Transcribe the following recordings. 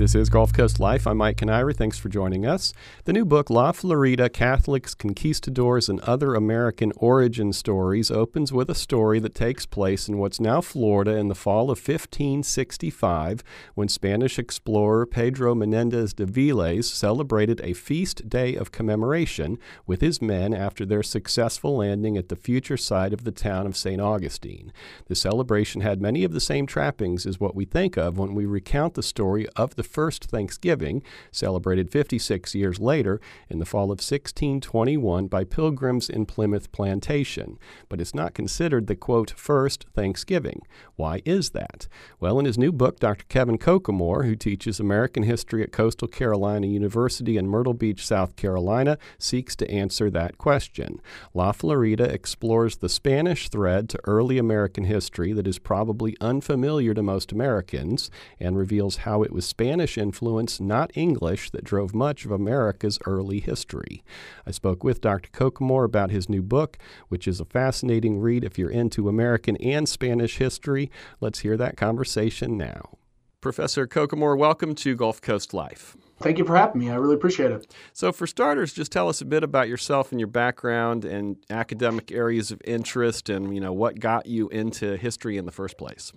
This is Gulf Coast Life. I'm Mike Kiniry. Thanks for joining us. The new book, La Florida Catholics, Conquistadors, and Other American Origin Stories, opens with a story that takes place in what's now Florida in the fall of 1565 when Spanish explorer Pedro Menendez de Aviles celebrated a feast day of commemoration with his men after their successful landing at the future site of the town of St. Augustine. The celebration had many of the same trappings as what we think of when we recount the story of the first Thanksgiving, celebrated 56 years later in the fall of 1621 by pilgrims in Plymouth Plantation. But it's not considered the quote, first Thanksgiving. Why is that? Well, in his new book, Dr. Kevin Kokomoor, who teaches American history at Coastal Carolina University in Myrtle Beach, South Carolina, seeks to answer that question. La Florida explores the Spanish thread to early American history that is probably unfamiliar to most Americans and reveals how it was Spanish Spanish influence, not English, that drove much of America's early history. I spoke with Dr. Kokomoor about his new book, which is a fascinating read if you're into American and Spanish history. Let's hear that conversation now. Professor Kokomoor, welcome to Gulf Coast Life. Thank you for having me. I really appreciate it. So, for starters, just tell us a bit about yourself and your background and academic areas of interest and, you know, what got you into history in the first place.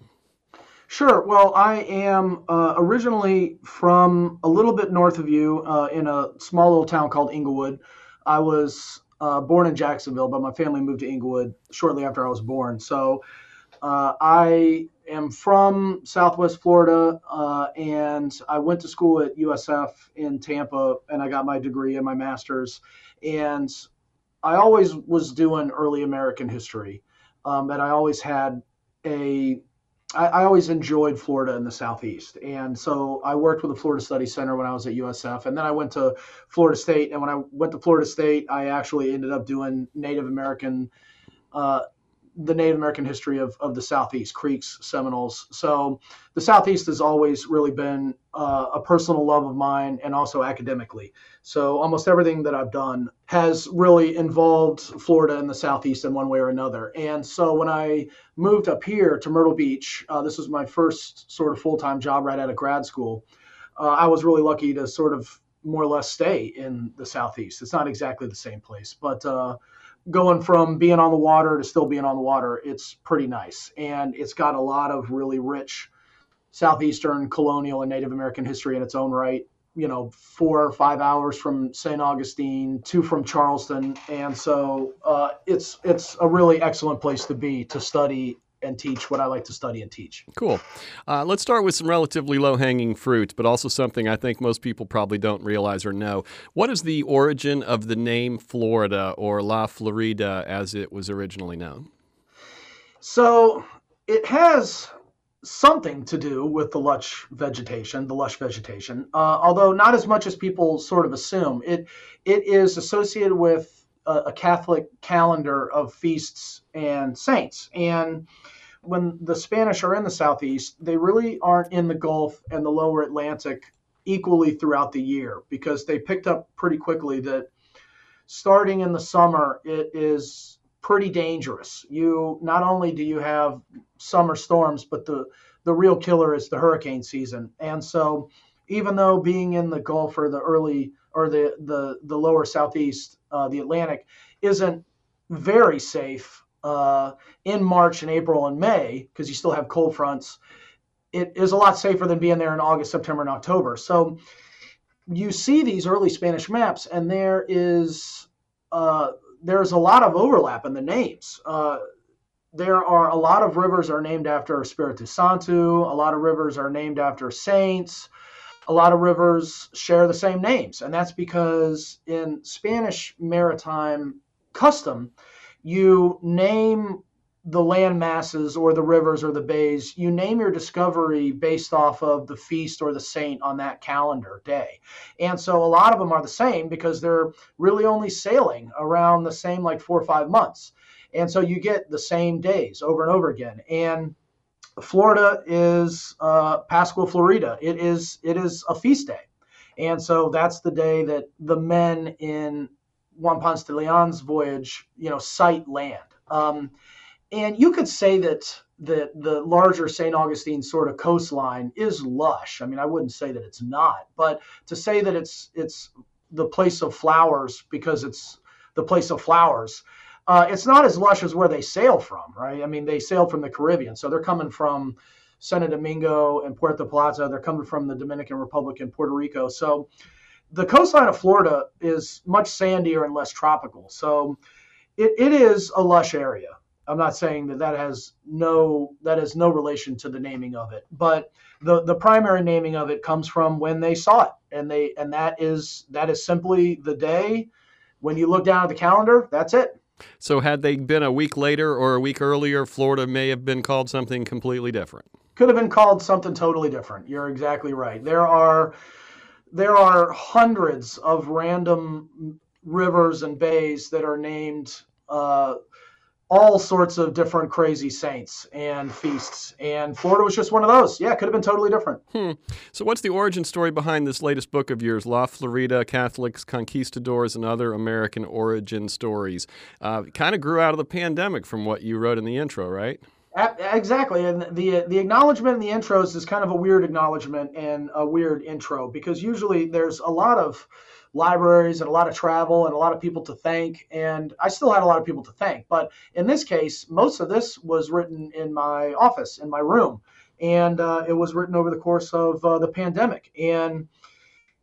Sure. Well, I am uh, originally from a little bit north of you uh, in a small little town called Englewood. I was uh, born in Jacksonville, but my family moved to Englewood shortly after I was born. So uh, I am from Southwest Florida, uh, and I went to school at USF in Tampa, and I got my degree and my master's. And I always was doing early American history, um, and I always had a I, I, always enjoyed Florida in the Southeast. And so I worked with the Florida Study Center when I was at USF. And then I went to Florida State. And when I went to Florida State, I actually ended up doing Native American uh, the Native American history of, of the Southeast, Creeks, Seminoles. So the Southeast has always really been uh, a personal love of mine and also academically. So almost everything that I've done has really involved Florida and the Southeast in one way or another. And so when I moved up here to Myrtle Beach, uh, this was my first sort of full time job right out of grad school. Uh, I was really lucky to sort of more or less stay in the Southeast. It's not exactly the same place, but uh, going from being on the water to still being on the water, it's pretty nice. And it's got a lot of really rich Southeastern colonial and Native American history in its own right. You know, four or five hours from St. Augustine, two from Charleston, and so uh, it's it's a really excellent place to be to study and teach what I like to study and teach. Cool. Uh, let's start with some relatively low hanging fruit, but also something I think most people probably don't realize or know. What is the origin of the name Florida or La Florida as it was originally known? So it has something to do with the lush vegetation, the lush vegetation, uh, although not as much as people sort of assume. It it is associated with a, a Catholic calendar of feasts and saints. And when the Spanish are in the southeast, they really aren't in the Gulf and the lower Atlantic equally throughout the year because they picked up pretty quickly that starting in the summer, it is pretty dangerous. You not only do you have summer storms, but the the real killer is the hurricane season. And so, even though being in the Gulf or the early or the the the lower southeast, uh, the Atlantic, isn't very safe uh, in March and April and May because you still have cold fronts. It is a lot safer than being there in August, September, and October. So you see these early Spanish maps, and there is uh, there's a lot of overlap in the names. Uh, there are a lot of rivers are named after Espiritu Santo. A lot of rivers are named after saints a lot of rivers share the same names. And that's because in Spanish maritime custom, you name the land masses or the rivers or the bays, you name your discovery based off of the feast or the saint on that calendar day. And so a lot of them are the same because they're really only sailing around the same like four or five months. And so you get the same days over and over again. And Florida is uh, Pascua Florida. It is it is a feast day, and so that's the day that the men in Juan Ponce de Leon's voyage, you know, sight land. Um, and you could say that the the larger St. Augustine sort of coastline is lush. I mean, I wouldn't say that it's not, but to say that it's it's the place of flowers because it's the place of flowers, uh, it's not as lush as where they sail from, right? I mean, they sailed from the Caribbean, so they're coming from Santo Domingo and Puerto Plata. They're coming from the Dominican Republic and Puerto Rico. So the coastline of Florida is much sandier and less tropical. So it, it is a lush area. I'm not saying that that has no that has no relation to the naming of it, but the the primary naming of it comes from when they saw it, and they and that is that is simply the day when you look down at the calendar. That's it. So had they been a week later or a week earlier, Florida may have been called something completely different. Could have been called something totally different. You're exactly right. There are there are hundreds of random rivers and bays that are named uh, all sorts of different crazy saints and feasts. And Florida was just one of those. Yeah, it could have been totally different. Hmm. So, what's the origin story behind this latest book of yours, La Florida Catholics, Conquistadors, and Other American Origin Stories? Uh, kind of grew out of the pandemic from what you wrote in the intro, right? Exactly, and the the acknowledgement in the intros is kind of a weird acknowledgement and a weird intro because usually there's a lot of libraries and a lot of travel and a lot of people to thank. And I still had a lot of people to thank. But in this case, most of this was written in my office, in my room. And uh, it was written over the course of uh, the pandemic. And,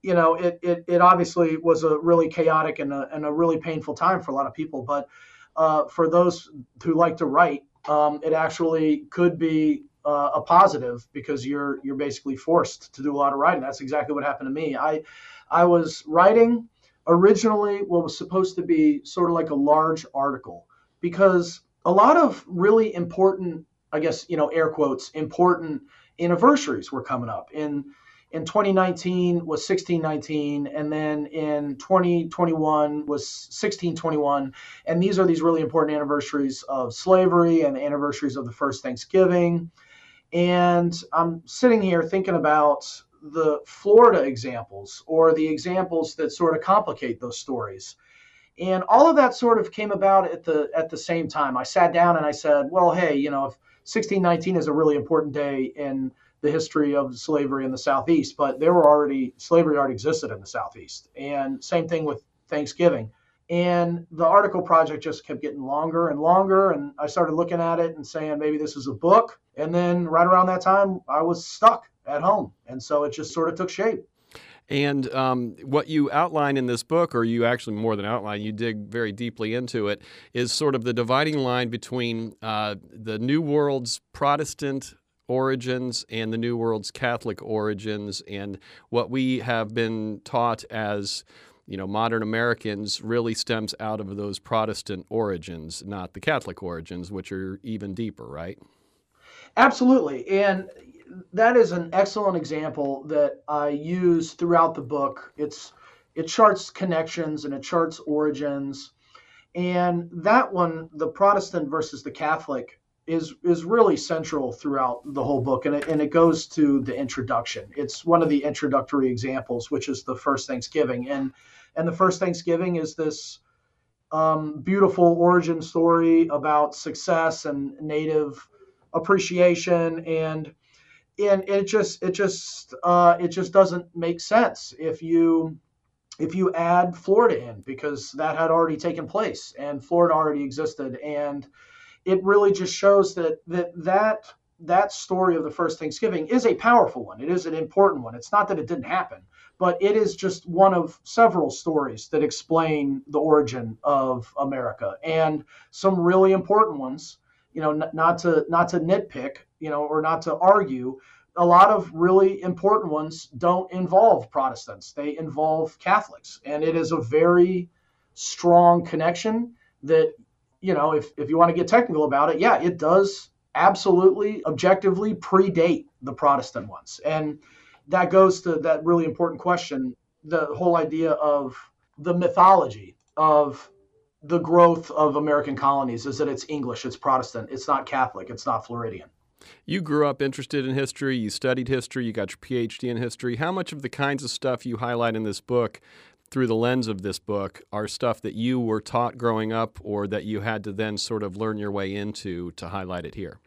you know, it, it, it obviously was a really chaotic and a, and a really painful time for a lot of people. But uh, for those who like to write, um, it actually could be uh, a positive because you're you're basically forced to do a lot of writing. That's exactly what happened to me. I I was writing originally what was supposed to be sort of like a large article because a lot of really important, I guess, you know, air quotes, important anniversaries were coming up. In in 2019 was 1619 and then in 2021 was 1621 and these are these really important anniversaries of slavery and anniversaries of the first thanksgiving and i'm sitting here thinking about the Florida examples or the examples that sort of complicate those stories. And all of that sort of came about at the at the same time. I sat down and I said, well, hey, you know, if 1619 is a really important day in the history of slavery in the Southeast, but there were already slavery already existed in the Southeast. And same thing with Thanksgiving. And the article project just kept getting longer and longer. And I started looking at it and saying, maybe this is a book. And then right around that time, I was stuck at home. And so it just sort of took shape. And um, what you outline in this book, or you actually more than outline, you dig very deeply into it, is sort of the dividing line between uh, the New World's Protestant origins and the New World's Catholic origins, and what we have been taught as you know, modern Americans really stems out of those Protestant origins, not the Catholic origins, which are even deeper, right? Absolutely. And that is an excellent example that I use throughout the book. It's it charts connections and it charts origins, and that one, the Protestant versus the Catholic, is is really central throughout the whole book, and it and it goes to the introduction. It's one of the introductory examples, which is the first Thanksgiving, and and the first Thanksgiving is this. Um, beautiful origin story about success and native appreciation and and it just it just uh, it just doesn't make sense if you if you add Florida in because that had already taken place and Florida already existed and it really just shows that that that that story of the first Thanksgiving is a powerful one. It is an important one. It's not that it didn't happen, but it is just one of several stories that explain the origin of America and some really important ones. You know, n- not to not to nitpick, you know, or not to argue, a lot of really important ones don't involve Protestants. They involve Catholics. And it is a very strong connection that, you know, if, if you want to get technical about it, yeah, it does absolutely objectively predate the Protestant ones. And that goes to that really important question the whole idea of the mythology of the growth of American colonies is that it's English, it's Protestant, it's not Catholic, it's not Floridian. You grew up interested in history, you studied history, you got your PhD in history. How much of the kinds of stuff you highlight in this book through the lens of this book are stuff that you were taught growing up or that you had to then sort of learn your way into to highlight it here?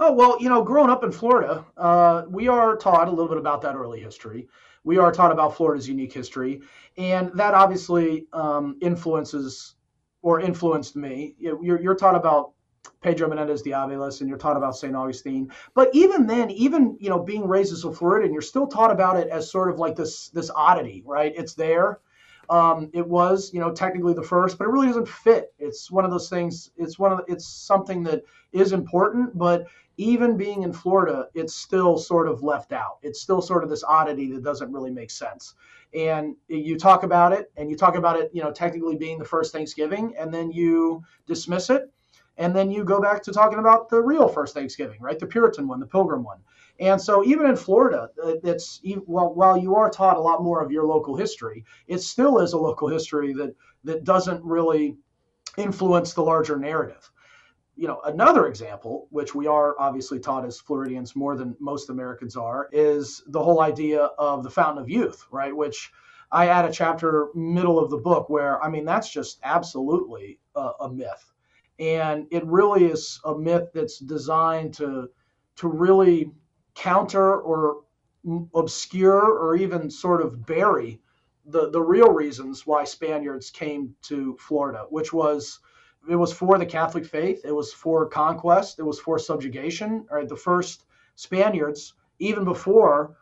Oh, well, you know, growing up in Florida, uh, we are taught a little bit about that early history. We are taught about Florida's unique history, and that obviously um, influences or influenced me. You're, you're taught about Pedro Menendez de Aviles and you're taught about St. Augustine. But even then, even you know, being raised as a Floridian, you're still taught about it as sort of like this this oddity, right? It's there. Um, it was, you know, technically the first, but it really doesn't fit. It's one of those things. It's one of the, it's something that is important, but even being in Florida, it's still sort of left out. It's still sort of this oddity that doesn't really make sense. And you talk about it, and you talk about it, you know, technically being the first Thanksgiving, and then you dismiss it, and then you go back to talking about the real first Thanksgiving, right? The Puritan one, the Pilgrim one. And so even in Florida, it's well, while you are taught a lot more of your local history, it still is a local history that that doesn't really influence the larger narrative you know, another example, which we are obviously taught as Floridians more than most Americans are, is the whole idea of the fountain of youth, right? Which I add a chapter middle of the book where, I mean, that's just absolutely a, a myth, and it really is a myth that's designed to to really counter or obscure or even sort of bury the the real reasons why Spaniards came to Florida, which was it was for the Catholic faith. It was for conquest. It was for subjugation. Right, the first Spaniards, even before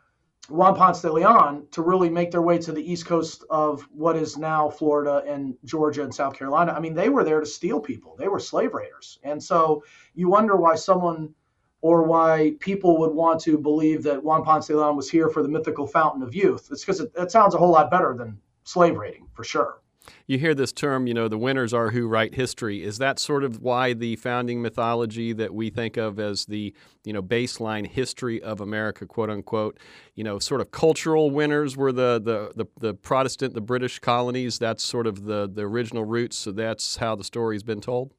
Juan Ponce de Leon, to really make their way to the east coast of what is now Florida and Georgia and South Carolina. I mean, they were there to steal people. They were slave raiders, and so you wonder why someone or why people would want to believe that Juan Ponce de Leon was here for the mythical fountain of youth. It's because it, it sounds a whole lot better than slave raiding, for sure you hear this term, you know, the winners are who write history. Is that sort of why the founding mythology that we think of as the, you know, baseline history of America, quote unquote, you know, sort of cultural winners were the the the, the Protestant, the British colonies. That's sort of the the original roots. So that's how the story's been told.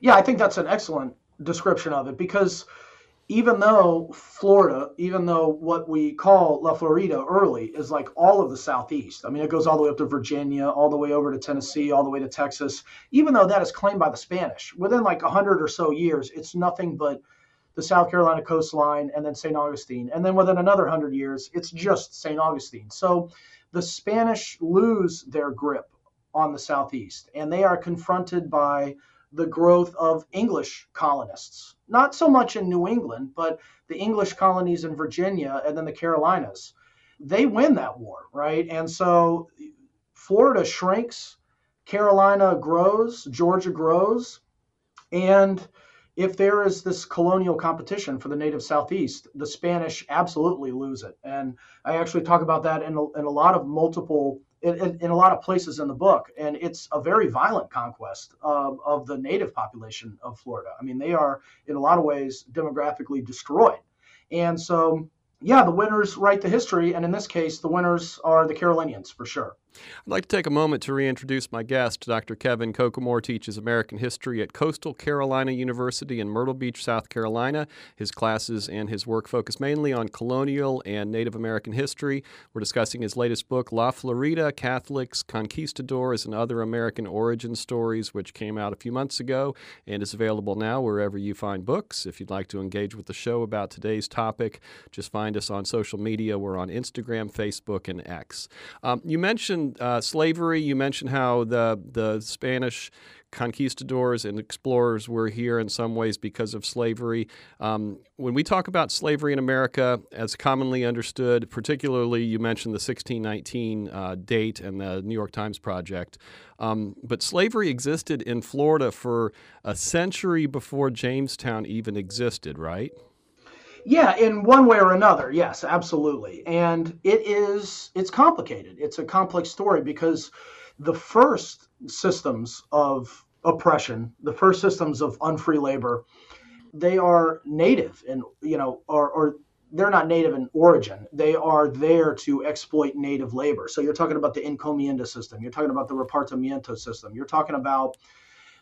Yeah, I think that's an excellent description of it because even though Florida, even though what we call La Florida early is like all of the Southeast, I mean, it goes all the way up to Virginia, all the way over to Tennessee, all the way to Texas, even though that is claimed by the Spanish, within like 100 or so years, it's nothing but the South Carolina coastline and then St. Augustine. And then within another 100 years, it's just St. Augustine. So the Spanish lose their grip on the Southeast and they are confronted by the growth of English colonists. Not so much in New England, but the English colonies in Virginia and then the Carolinas. They win that war, right? And so Florida shrinks, Carolina grows, Georgia grows, and if there is this colonial competition for the native southeast, the Spanish absolutely lose it. And I actually talk about that in a, in a lot of multiple in, in, a lot of places in the book, and it's a very violent conquest of, of the native population of Florida. I mean, they are in a lot of ways demographically destroyed, and so yeah, the winners write the history, and in this case, the winners are the Carolinians for sure. I'd like to take a moment to reintroduce my guest. Dr. Kevin Kokomoor teaches American history at Coastal Carolina University in Myrtle Beach, South Carolina. His classes and his work focus mainly on colonial and Native American history. We're discussing his latest book, La Florida Catholics, Conquistadors, and Other American Origin Stories, which came out a few months ago and is available now wherever you find books. If you'd like to engage with the show about today's topic, just find us on social media. We're on Instagram, Facebook, and X. Um, you mentioned uh, slavery. You mentioned how the the Spanish conquistadors and explorers were here in some ways because of slavery. Um, when we talk about slavery in America, as commonly understood, particularly you mentioned the 1619 uh, date and the New York Times Project, um, but slavery existed in Florida for a century before Jamestown even existed, right? Yeah, in one way or another, yes, absolutely. And it is it's complicated. It's a complex story because the first systems of oppression, the first systems of unfree labor, they are native and you know, or, or they're not native in origin. They are there to exploit native labor. So you're talking about the encomienda system. You're talking about the repartimiento system. You're talking about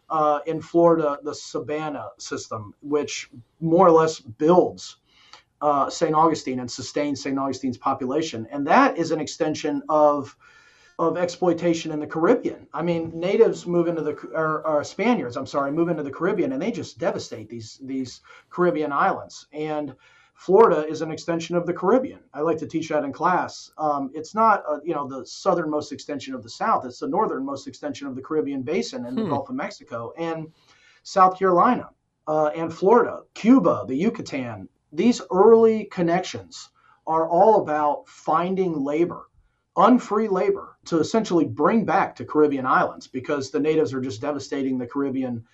uh, in Florida the Sabana system, which more or less builds uh, St. Augustine and sustain St. Augustine's population. And that is an extension of of exploitation in the Caribbean. I mean, natives move into the or, or, Spaniards, I'm sorry, move into the Caribbean and they just devastate these these Caribbean islands. And Florida is an extension of the Caribbean. I like to teach that in class. Um, it's not a, you know the southernmost extension of the South. It's the northernmost extension of the Caribbean basin and hmm. the Gulf of Mexico and South Carolina uh, and Florida, Cuba, the Yucatan. These early connections are all about finding labor unfree labor to essentially bring back to Caribbean islands because the natives are just devastating the Caribbean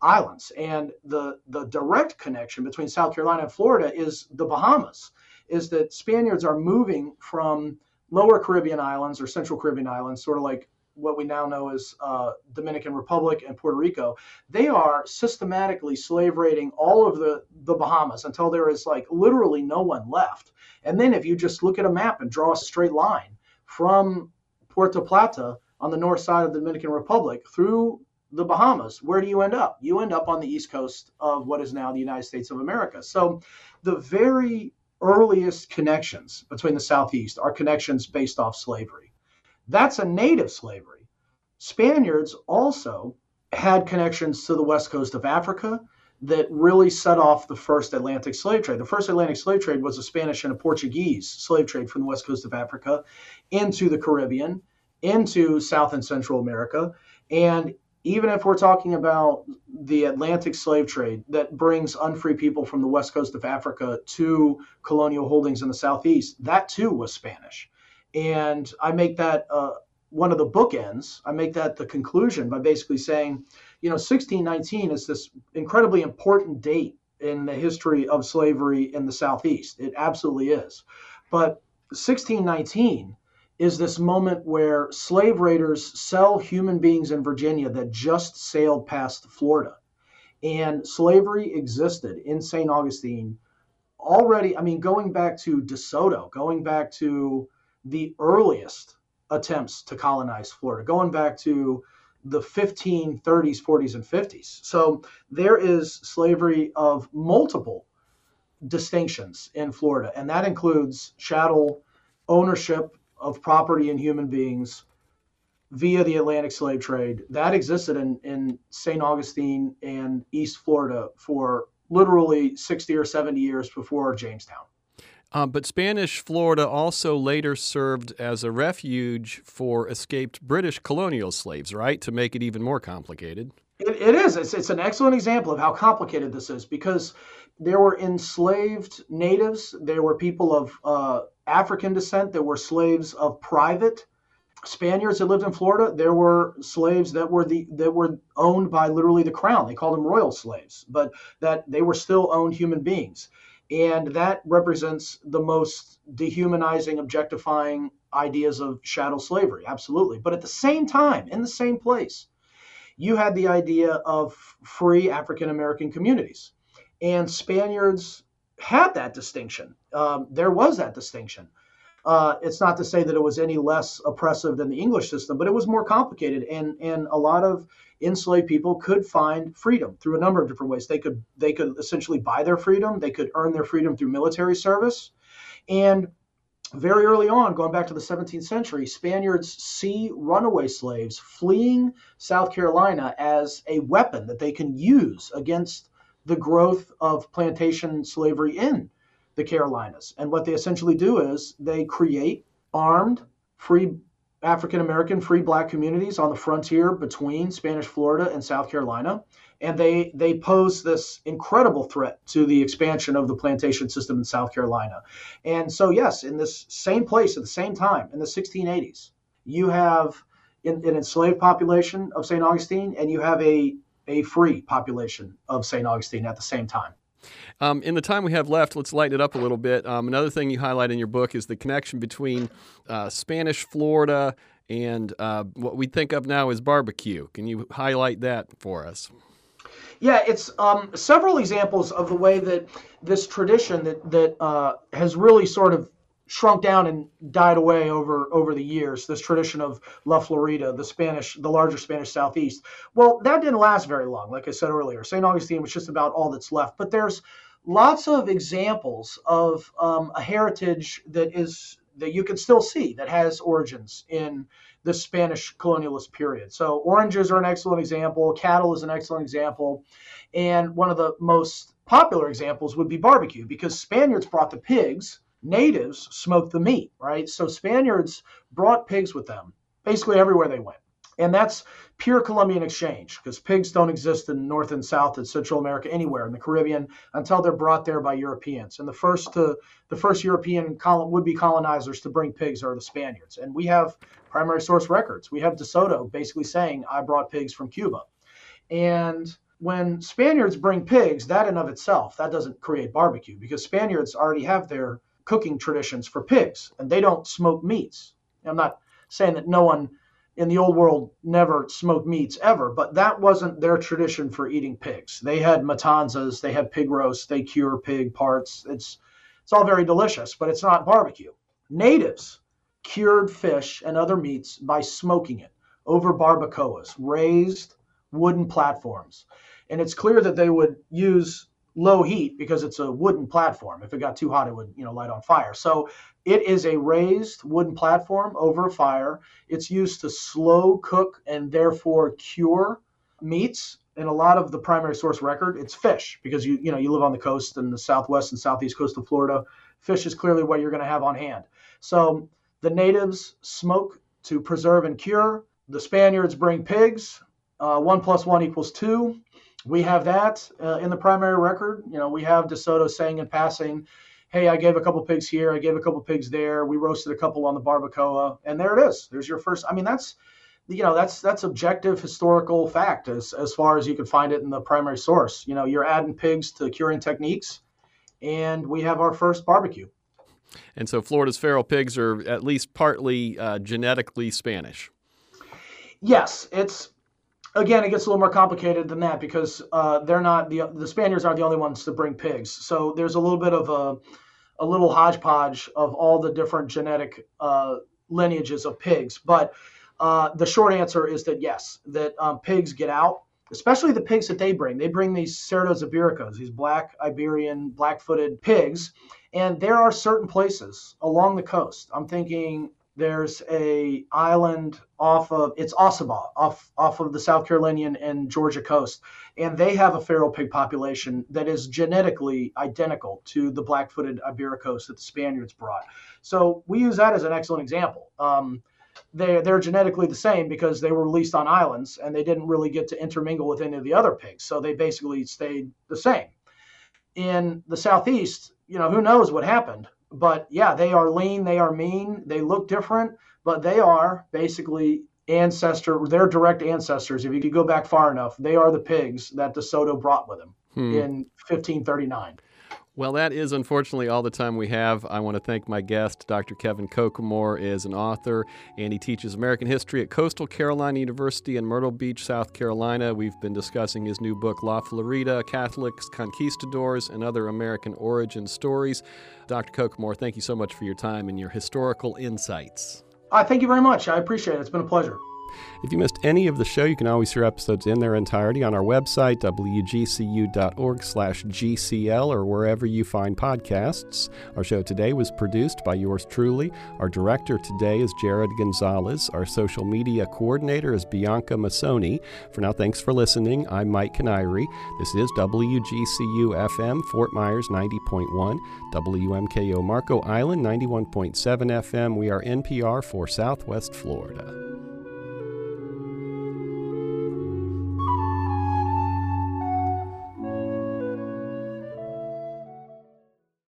islands. And the the direct connection between South Carolina and Florida is the Bahamas, is that Spaniards are moving from lower Caribbean islands or central Caribbean islands, sort of like what we now know as uh, Dominican Republic and Puerto Rico, they are systematically slave raiding all of the, the Bahamas until there is like literally no one left. And then if you just look at a map and draw a straight line, from Puerto Plata on the north side of the Dominican Republic through the Bahamas, where do you end up? You end up on the east coast of what is now the United States of America. So the very earliest connections between the Southeast are connections based off slavery. That's a native slavery. Spaniards also had connections to the west coast of Africa that really set off the first Atlantic slave trade. The first Atlantic slave trade was a Spanish and a Portuguese slave trade from the west coast of Africa into the Caribbean, into South and Central America. And even if we're talking about the Atlantic slave trade that brings unfree people from the west coast of Africa to colonial holdings in the southeast, that too was Spanish. And I make that uh, one of the bookends. I make that the conclusion by basically saying, you know, 1619 is this incredibly important date in the history of slavery in the Southeast. It absolutely is. But 1619 is this moment where slave raiders sell human beings in Virginia that just sailed past Florida. And slavery existed in St. Augustine already, I mean, going back to DeSoto, going back to the earliest attempts to colonize Florida, going back to the 1530s, 40s, and 50s. So there is slavery of multiple distinctions in Florida, and that includes chattel ownership of property and human beings via the Atlantic slave trade. That existed in, in St. Augustine and East Florida for literally 60 or 70 years before Jamestown. Uh, but Spanish Florida also later served as a refuge for escaped British colonial slaves, right? To make it even more complicated. it, it is. It's, it's an excellent example of how complicated this is because there were enslaved natives, there were people of uh, African descent, there were slaves of private. Spaniards that lived in Florida, there were slaves that were the that were owned by literally the crown. They called them royal slaves, but that they were still owned human beings. And that represents the most dehumanizing, objectifying ideas of chattel slavery, absolutely. But at the same time, in the same place, you had the idea of free African American communities. And Spaniards had that distinction. Um, there was that distinction. Uh, it's not to say that it was any less oppressive than the English system, but it was more complicated, and and a lot of enslaved people could find freedom through a number of different ways. They could they could essentially buy their freedom. They could earn their freedom through military service, and very early on, going back to the 17th century, Spaniards see runaway slaves fleeing South Carolina as a weapon that they can use against the growth of plantation slavery in the Carolinas. And what they essentially do is they create armed, free African American free black communities on the frontier between Spanish Florida and South Carolina. And they, they pose this incredible threat to the expansion of the plantation system in South Carolina. And so, yes, in this same place at the same time, in the 1680s, you have an, an enslaved population of St. Augustine and you have a, a free population of St. Augustine at the same time. Um, in the time we have left, let's lighten it up a little bit. Um, another thing you highlight in your book is the connection between uh, Spanish Florida and uh, what we think of now as barbecue. Can you highlight that for us? Yeah, it's um, several examples of the way that this tradition that that uh, has really sort of shrunk down and died away over over the years. This tradition of La Florida, the Spanish, the larger Spanish southeast. Well, that didn't last very long. Like I said earlier, St. Augustine was just about all that's left. But there's lots of examples of um, a heritage that is that you can still see that has origins in the Spanish colonialist period. So oranges are an excellent example. Cattle is an excellent example. And one of the most popular examples would be barbecue because Spaniards brought the pigs, natives smoked the meat, right? So Spaniards brought pigs with them basically everywhere they went. And that's pure Columbian exchange because pigs don't exist in North and South and Central America anywhere in the Caribbean until they're brought there by Europeans. And the first to the first European would be colonizers to bring pigs are the Spaniards. And we have primary source records. We have De Soto basically saying, "I brought pigs from Cuba," and when Spaniards bring pigs, that in of itself that doesn't create barbecue because Spaniards already have their cooking traditions for pigs and they don't smoke meats. I'm not saying that no one in the old world never smoked meats ever, but that wasn't their tradition for eating pigs. They had matanzas, they had pig roasts, they cure pig parts. It's it's all very delicious, but it's not barbecue. Natives cured fish and other meats by smoking it over barbacoas, raised wooden platforms. And it's clear that they would use low heat because it's a wooden platform. If it got too hot, it would, you know, light on fire. So it is a raised wooden platform over a fire. It's used to slow cook and therefore cure meats. In a lot of the primary source record, it's fish because you you know you live on the coast and the southwest and southeast coast of Florida. Fish is clearly what you're going to have on hand. So the natives smoke to preserve and cure. The Spaniards bring pigs. Uh, one plus one equals two we have that uh, in the primary record. You know, we have DeSoto saying in passing, "Hey, I gave a couple pigs here. I gave a couple pigs there. We roasted a couple on the barbacoa, and there it is. There's your first. I mean, that's." You know that's that's objective historical fact as as far as you can find it in the primary source. You know you're adding pigs to curing techniques, and we have our first barbecue. And so Florida's feral pigs are at least partly uh, genetically Spanish. Yes, it's again, it gets a little more complicated than that because uh, they're not the the Spaniards aren't the only ones to bring pigs. So there's a little bit of a a little hodgepodge of all the different genetic uh, lineages of pigs. But uh, the short answer is that yes, that um, pigs get out, especially the pigs that they bring. They bring these Cerdos ibéricos, these black Iberian black-footed pigs, and there are certain places along the coast. I'm thinking there's a island off of it's Ossabaw off off of the South Carolinian and Georgia coast, and they have a feral pig population that is genetically identical to the black-footed Ibericos that the Spaniards brought. So we use that as an excellent example. Um, they they're genetically the same because they were released on islands and they didn't really get to intermingle with any of the other pigs, so they basically stayed the same. In the southeast, you know, who knows what happened? But yeah, they are lean, they are mean, they look different, but they are basically ancestor, they're direct ancestors. If you could go back far enough, they are the pigs that De Soto brought with him hmm. in 1539. Well, that is unfortunately all the time we have. I want to thank my guest. Dr. Kevin Kokomoor is an author and he teaches American history at Coastal Carolina University in Myrtle Beach, South Carolina. We've been discussing his new book, La Florida Catholics, Conquistadors, and Other American Origin Stories. Dr. Kokomoor, thank you so much for your time and your historical insights. Uh, thank you very much. I appreciate it. It's been a pleasure. If you missed any of the show, you can always hear episodes in their entirety on our website, wgcu.org/gcl, or wherever you find podcasts. Our show today was produced by yours truly. Our director today is Jared Gonzalez. Our social media coordinator is Bianca Masoni. For now, thanks for listening. I'm Mike Kiniry. This is WGCU FM, Fort Myers 90.1, WMKO Marco Island 91.7 FM. We are NPR for Southwest Florida.